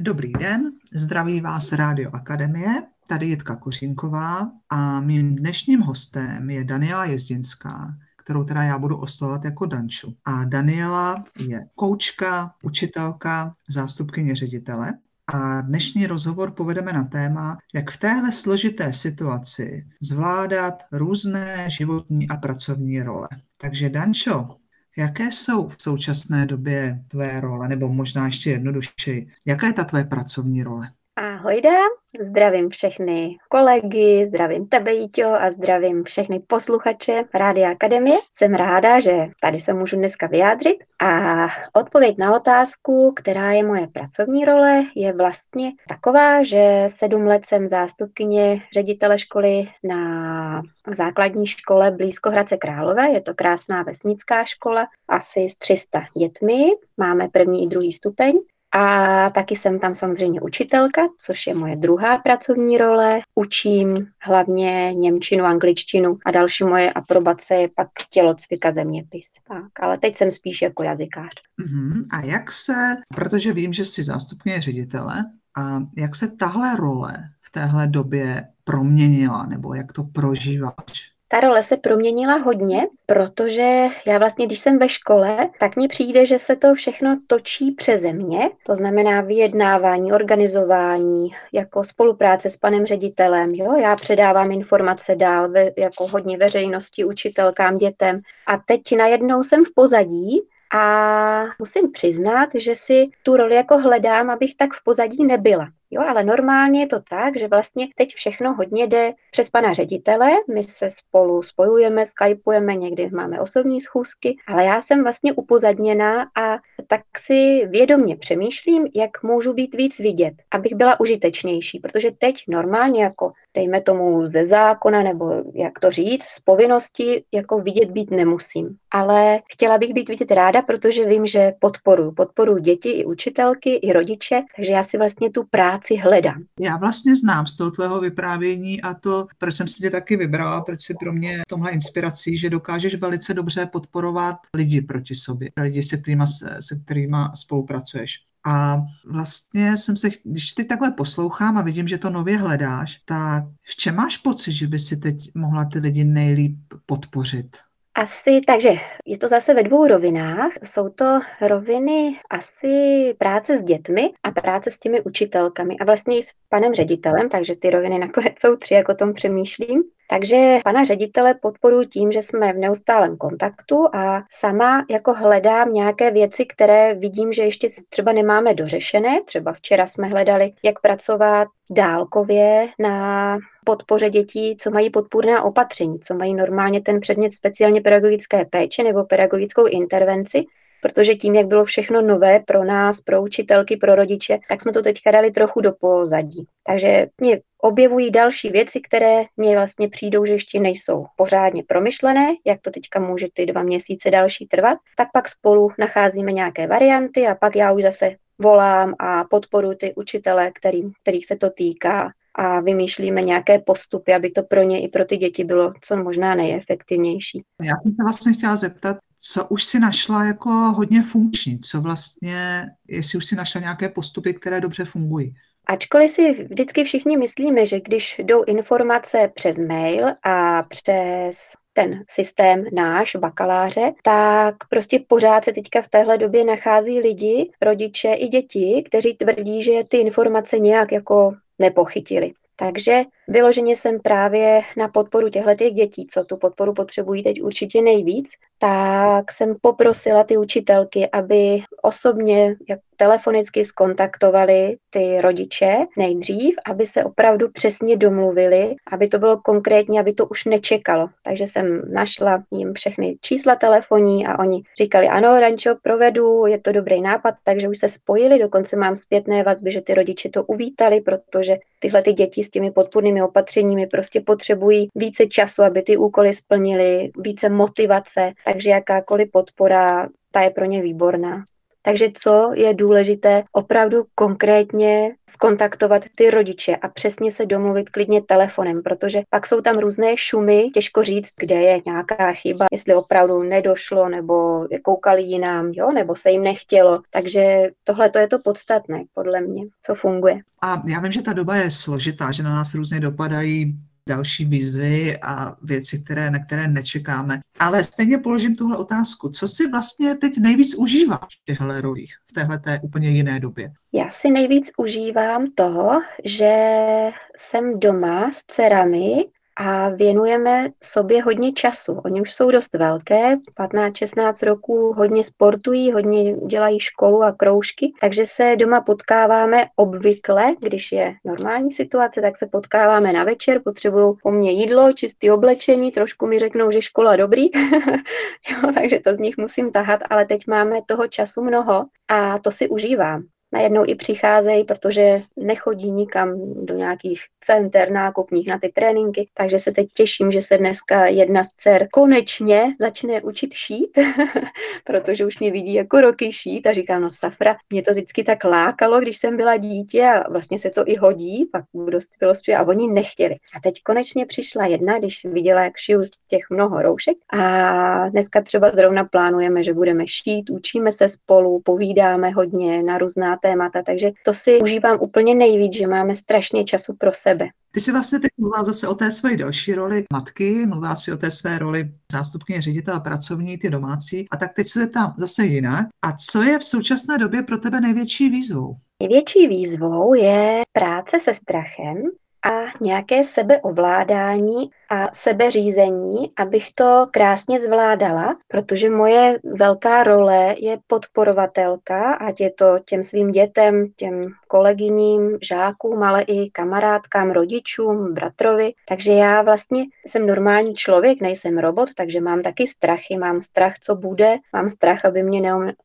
Dobrý den, zdraví vás Rádio Akademie, tady Jitka Kořínková a mým dnešním hostem je Daniela Jezdinská, kterou teda já budu oslovovat jako Danču. A Daniela je koučka, učitelka, zástupkyně ředitele a dnešní rozhovor povedeme na téma, jak v téhle složité situaci zvládat různé životní a pracovní role. Takže Dančo, Jaké jsou v současné době tvé role, nebo možná ještě jednodušeji, jaká je ta tvoje pracovní role? Ahojda, zdravím všechny kolegy, zdravím tebe, Jíťo, a zdravím všechny posluchače Rádia Akademie. Jsem ráda, že tady se můžu dneska vyjádřit a odpověď na otázku, která je moje pracovní role, je vlastně taková, že sedm let jsem zástupkyně ředitele školy na základní škole blízko Hradce Králové. Je to krásná vesnická škola, asi s 300 dětmi. Máme první i druhý stupeň. A taky jsem tam samozřejmě učitelka, což je moje druhá pracovní role. Učím hlavně Němčinu, angličtinu a další moje aprobace je pak tělocvik a zeměpis. Tak, ale teď jsem spíš jako jazykář. Uh-huh. A jak se, protože vím, že jsi zástupně ředitele, a jak se tahle role v téhle době proměnila, nebo jak to prožíváš? Ta role se proměnila hodně, protože já vlastně, když jsem ve škole, tak mně přijde, že se to všechno točí přeze mě, to znamená vyjednávání, organizování, jako spolupráce s panem ředitelem, jo, já předávám informace dál, ve, jako hodně veřejnosti, učitelkám, dětem. A teď najednou jsem v pozadí a musím přiznat, že si tu roli jako hledám, abych tak v pozadí nebyla. Jo, ale normálně je to tak, že vlastně teď všechno hodně jde přes pana ředitele, my se spolu spojujeme, skypujeme, někdy máme osobní schůzky, ale já jsem vlastně upozadněná a tak si vědomně přemýšlím, jak můžu být víc vidět, abych byla užitečnější, protože teď normálně jako dejme tomu ze zákona, nebo jak to říct, z povinnosti, jako vidět být nemusím. Ale chtěla bych být vidět ráda, protože vím, že podporu, podporu děti i učitelky, i rodiče, takže já si vlastně tu práci hledám. Já vlastně znám z toho tvého vyprávění a to, proč jsem si tě taky vybrala, proč si pro mě tomhle inspirací, že dokážeš velice dobře podporovat lidi proti sobě, lidi, se kterými, se kterými spolupracuješ. A vlastně jsem se, když ty takhle poslouchám a vidím, že to nově hledáš, tak v čem máš pocit, že by si teď mohla ty lidi nejlíp podpořit? Asi, takže je to zase ve dvou rovinách. Jsou to roviny asi práce s dětmi a práce s těmi učitelkami a vlastně i s panem ředitelem, takže ty roviny nakonec jsou tři, jak o tom přemýšlím. Takže pana ředitele podporuji tím, že jsme v neustálém kontaktu a sama jako hledám nějaké věci, které vidím, že ještě třeba nemáme dořešené. Třeba včera jsme hledali, jak pracovat dálkově na podpoře dětí, co mají podpůrná opatření, co mají normálně ten předmět speciálně pedagogické péče nebo pedagogickou intervenci, protože tím, jak bylo všechno nové pro nás, pro učitelky, pro rodiče, tak jsme to teďka dali trochu do pozadí. Takže mě objevují další věci, které mě vlastně přijdou, že ještě nejsou pořádně promyšlené, jak to teďka může ty dva měsíce další trvat, tak pak spolu nacházíme nějaké varianty a pak já už zase volám a podporuji ty učitele, kterým, kterých se to týká a vymýšlíme nějaké postupy, aby to pro ně i pro ty děti bylo co možná nejefektivnější. Já jsem se vlastně chtěla zeptat, co už si našla jako hodně funkční, co vlastně, jestli už si našla nějaké postupy, které dobře fungují. Ačkoliv si vždycky všichni myslíme, že když jdou informace přes mail a přes ten systém náš, bakaláře, tak prostě pořád se teďka v téhle době nachází lidi, rodiče i děti, kteří tvrdí, že ty informace nějak jako nepochytili. Takže vyloženě jsem právě na podporu těchto dětí, co tu podporu potřebují teď určitě nejvíc, tak jsem poprosila ty učitelky, aby osobně, jak telefonicky skontaktovali ty rodiče nejdřív, aby se opravdu přesně domluvili, aby to bylo konkrétně, aby to už nečekalo. Takže jsem našla jim všechny čísla telefonní a oni říkali, ano, Rančo, provedu, je to dobrý nápad, takže už se spojili, dokonce mám zpětné vazby, že ty rodiče to uvítali, protože tyhle ty děti s těmi podpůrnými opatřeními prostě potřebují více času, aby ty úkoly splnili, více motivace, takže jakákoliv podpora, ta je pro ně výborná. Takže co je důležité, opravdu konkrétně skontaktovat ty rodiče a přesně se domluvit klidně telefonem, protože pak jsou tam různé šumy, těžko říct, kde je nějaká chyba, jestli opravdu nedošlo nebo koukali jinam, jo, nebo se jim nechtělo. Takže tohle to je to podstatné, podle mě, co funguje. A já vím, že ta doba je složitá, že na nás různě dopadají další výzvy a věci, které, na které nečekáme. Ale stejně položím tuhle otázku. Co si vlastně teď nejvíc užívá v těchto rolích, v téhle úplně jiné době? Já si nejvíc užívám toho, že jsem doma s dcerami a věnujeme sobě hodně času. Oni už jsou dost velké, 15-16 roků, hodně sportují, hodně dělají školu a kroužky, takže se doma potkáváme obvykle, když je normální situace, tak se potkáváme na večer, potřebují po mně jídlo, čistý oblečení, trošku mi řeknou, že škola dobrý, jo, takže to z nich musím tahat, ale teď máme toho času mnoho a to si užívám najednou i přicházejí, protože nechodí nikam do nějakých center nákupních na ty tréninky, takže se teď těším, že se dneska jedna z dcer konečně začne učit šít, protože už mě vidí jako roky šít a říkám, no safra, mě to vždycky tak lákalo, když jsem byla dítě a vlastně se to i hodí, pak v dospělosti a oni nechtěli. A teď konečně přišla jedna, když viděla, jak šiju těch mnoho roušek a dneska třeba zrovna plánujeme, že budeme šít, učíme se spolu, povídáme hodně na různá témata, takže to si užívám úplně nejvíc, že máme strašně času pro sebe. Ty jsi vlastně teď mluvila zase o té své další roli matky, mluvila si o té své roli zástupkyně ředitele pracovní, ty domácí. A tak teď se zeptám zase jinak. A co je v současné době pro tebe největší výzvou? Největší výzvou je práce se strachem, a nějaké sebeovládání a sebeřízení, abych to krásně zvládala, protože moje velká role je podporovatelka, ať je to těm svým dětem, těm kolegyním, žákům, ale i kamarádkám, rodičům, bratrovi. Takže já vlastně jsem normální člověk, nejsem robot, takže mám taky strachy, mám strach, co bude, mám strach, aby mě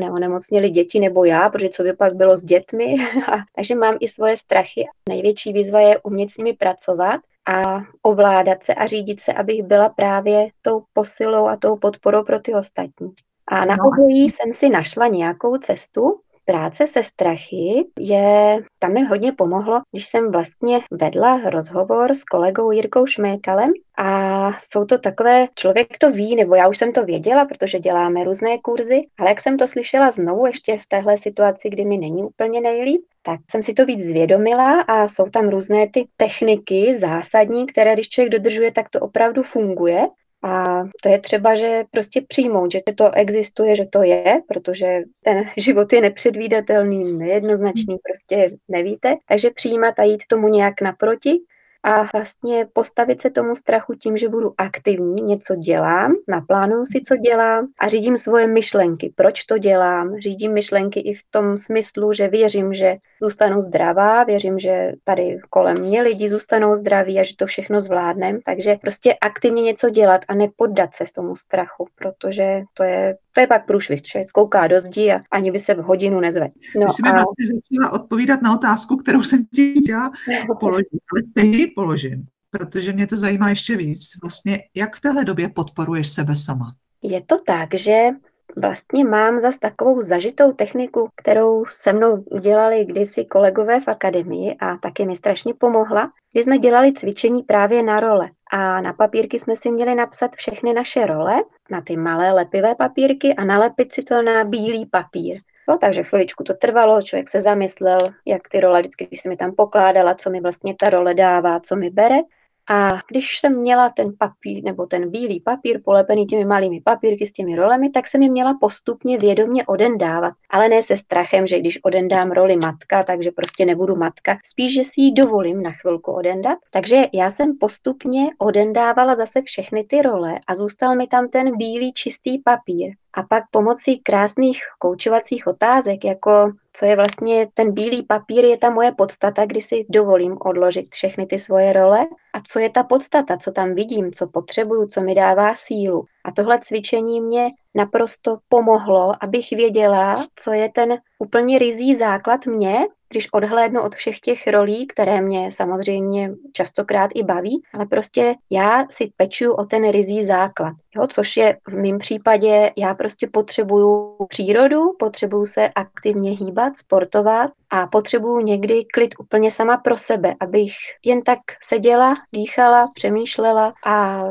neonemocnili děti nebo já, protože co by pak bylo s dětmi. takže mám i svoje strachy. Největší výzva je umět s nimi pracovat a ovládat se a řídit se, abych byla právě tou posilou a tou podporou pro ty ostatní. A na no. obojí jsem si našla nějakou cestu, práce se strachy je, tam mi hodně pomohlo, když jsem vlastně vedla rozhovor s kolegou Jirkou Šmékalem a jsou to takové, člověk to ví, nebo já už jsem to věděla, protože děláme různé kurzy, ale jak jsem to slyšela znovu ještě v téhle situaci, kdy mi není úplně nejlíp, tak jsem si to víc zvědomila a jsou tam různé ty techniky zásadní, které když člověk dodržuje, tak to opravdu funguje. A to je třeba, že prostě přijmout, že to existuje, že to je, protože ten život je nepředvídatelný, nejednoznačný, prostě nevíte. Takže přijímat a jít tomu nějak naproti a vlastně postavit se tomu strachu tím, že budu aktivní, něco dělám, naplánuju si, co dělám a řídím svoje myšlenky, proč to dělám. Řídím myšlenky i v tom smyslu, že věřím, že zůstanu zdravá, věřím, že tady kolem mě lidi zůstanou zdraví a že to všechno zvládnem. Takže prostě aktivně něco dělat a nepoddat se tomu strachu, protože to je to je pak průšvih. Člověk kouká do zdi a ani by se v hodinu nezve. No Ty jsi mi a... vlastně začala odpovídat na otázku, kterou jsem ti chtěla položit, ale stejně ji položím, protože mě to zajímá ještě víc. Vlastně, jak v téhle době podporuješ sebe sama? Je to tak, že vlastně mám zas takovou zažitou techniku, kterou se mnou udělali kdysi kolegové v akademii a taky mi strašně pomohla, kdy jsme dělali cvičení právě na role. A na papírky jsme si měli napsat všechny naše role, na ty malé lepivé papírky a nalepit si to na bílý papír. No, takže chviličku to trvalo, člověk se zamyslel, jak ty role vždycky, když jsem mi tam pokládala, co mi vlastně ta role dává, co mi bere. A když jsem měla ten papír, nebo ten bílý papír polepený těmi malými papírky s těmi rolemi, tak jsem je měla postupně vědomě odendávat. Ale ne se strachem, že když odendám roli matka, takže prostě nebudu matka. Spíš, že si ji dovolím na chvilku odendat. Takže já jsem postupně odendávala zase všechny ty role a zůstal mi tam ten bílý čistý papír. A pak pomocí krásných koučovacích otázek, jako co je vlastně ten bílý papír, je ta moje podstata, kdy si dovolím odložit všechny ty svoje role? A co je ta podstata, co tam vidím, co potřebuju, co mi dává sílu. A tohle cvičení mě naprosto pomohlo, abych věděla, co je ten úplně rizí základ mě když odhlédnu od všech těch rolí, které mě samozřejmě častokrát i baví, ale prostě já si pečuju o ten rizí základ, jo, což je v mém případě, já prostě potřebuju přírodu, potřebuju se aktivně hýbat, sportovat a potřebuju někdy klid úplně sama pro sebe, abych jen tak seděla, dýchala, přemýšlela a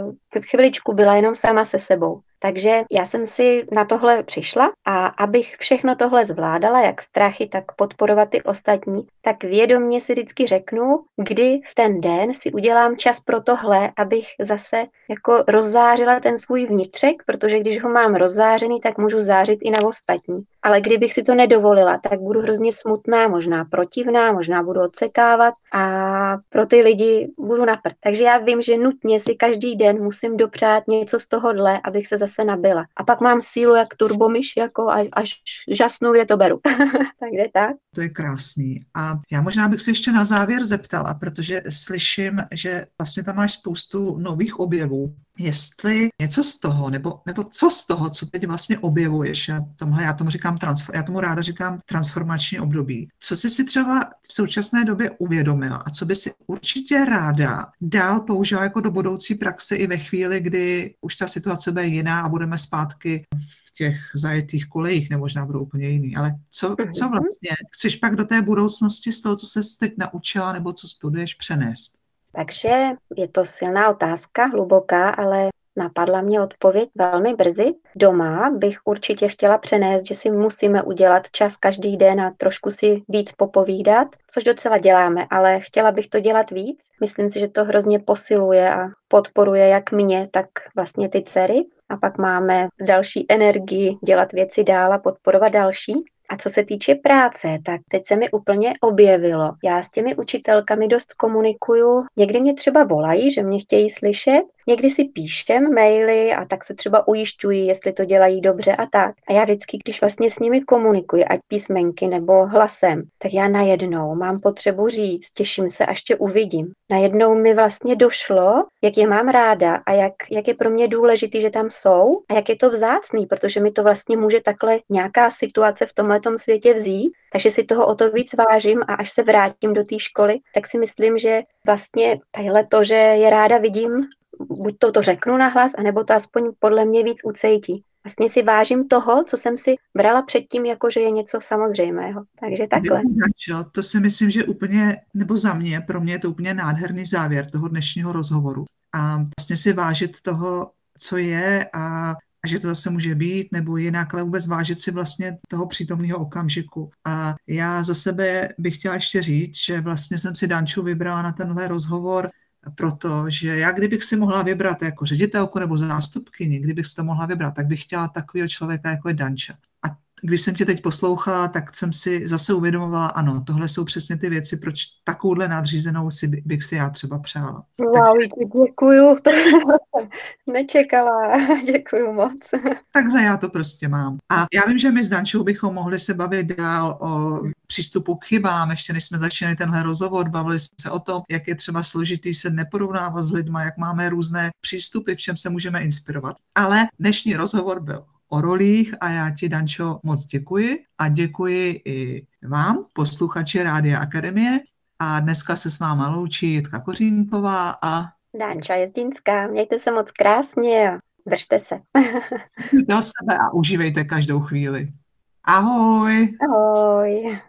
chviličku byla jenom sama se sebou. Takže já jsem si na tohle přišla a abych všechno tohle zvládala, jak strachy, tak podporovat ty ostatní, tak vědomně si vždycky řeknu, kdy v ten den si udělám čas pro tohle, abych zase jako rozzářila ten svůj vnitřek, protože když ho mám rozzářený, tak můžu zářit i na ostatní. Ale kdybych si to nedovolila, tak budu hrozně smutná, možná protivná, možná budu odsekávat a pro ty lidi budu naprt. Takže já vím, že nutně si každý den musím dopřát něco z tohohle, abych se zase nabila. A pak mám sílu jak turbomyš, jako až žasnu, kde to beru. Takže tak. To je krásný. A já možná bych se ještě na závěr zeptala, protože slyším, že vlastně tam máš spoustu nových objevů jestli něco z toho, nebo, nebo co z toho, co teď vlastně objevuješ, já, tomhle, já tomu říkám, transfer, já tomu ráda říkám transformační období, co jsi si třeba v současné době uvědomila a co by si určitě ráda dál použila jako do budoucí praxe i ve chvíli, kdy už ta situace bude jiná a budeme zpátky v těch zajetých kolejích, nebo možná budou úplně jiný, ale co, co mhm. vlastně chceš pak do té budoucnosti z toho, co se teď naučila, nebo co studuješ, přenést? Takže je to silná otázka, hluboká, ale napadla mě odpověď velmi brzy. Doma bych určitě chtěla přenést, že si musíme udělat čas každý den a trošku si víc popovídat, což docela děláme, ale chtěla bych to dělat víc. Myslím si, že to hrozně posiluje a podporuje jak mě, tak vlastně ty dcery. A pak máme další energii dělat věci dál a podporovat další. A co se týče práce, tak teď se mi úplně objevilo. Já s těmi učitelkami dost komunikuju. Někdy mě třeba volají, že mě chtějí slyšet, Někdy si píšem maily a tak se třeba ujišťují, jestli to dělají dobře a tak. A já vždycky, když vlastně s nimi komunikuji, ať písmenky nebo hlasem, tak já najednou mám potřebu říct, těším se, až tě uvidím. Najednou mi vlastně došlo, jak je mám ráda a jak, jak je pro mě důležitý, že tam jsou a jak je to vzácný, protože mi to vlastně může takhle nějaká situace v tomhletom světě vzít takže si toho o to víc vážím a až se vrátím do té školy, tak si myslím, že vlastně tadyhle to, že je ráda vidím, buď to, to řeknu nahlas, anebo to aspoň podle mě víc ucejtí. Vlastně si vážím toho, co jsem si brala předtím, jako že je něco samozřejmého. Takže takhle. To si myslím, že úplně, nebo za mě, pro mě je to úplně nádherný závěr toho dnešního rozhovoru. A vlastně si vážit toho, co je a a že to zase může být, nebo jinak, ale vůbec vážit si vlastně toho přítomného okamžiku. A já za sebe bych chtěla ještě říct, že vlastně jsem si Danču vybrala na tenhle rozhovor protože já kdybych si mohla vybrat jako ředitelku nebo zástupkyni, kdybych si to mohla vybrat, tak bych chtěla takového člověka, jako je Danča. Když jsem tě teď poslouchala, tak jsem si zase uvědomovala, ano, tohle jsou přesně ty věci, proč takovouhle nadřízenou si bych si já třeba přála. Wow, tak... děkuju, to nečekala, děkuju moc. Takhle já to prostě mám. A já vím, že my s Dančou bychom mohli se bavit dál o přístupu k chybám, ještě než jsme začali tenhle rozhovor, bavili jsme se o tom, jak je třeba složitý se neporovnávat s lidma, jak máme různé přístupy, v čem se můžeme inspirovat. Ale dnešní rozhovor byl o rolích a já ti, Dančo, moc děkuji a děkuji i vám, posluchači Rádia Akademie a dneska se s váma loučí Jitka Kořínková a Danča Jezdinská. Mějte se moc krásně a držte se. Do sebe a užívejte každou chvíli. Ahoj. Ahoj.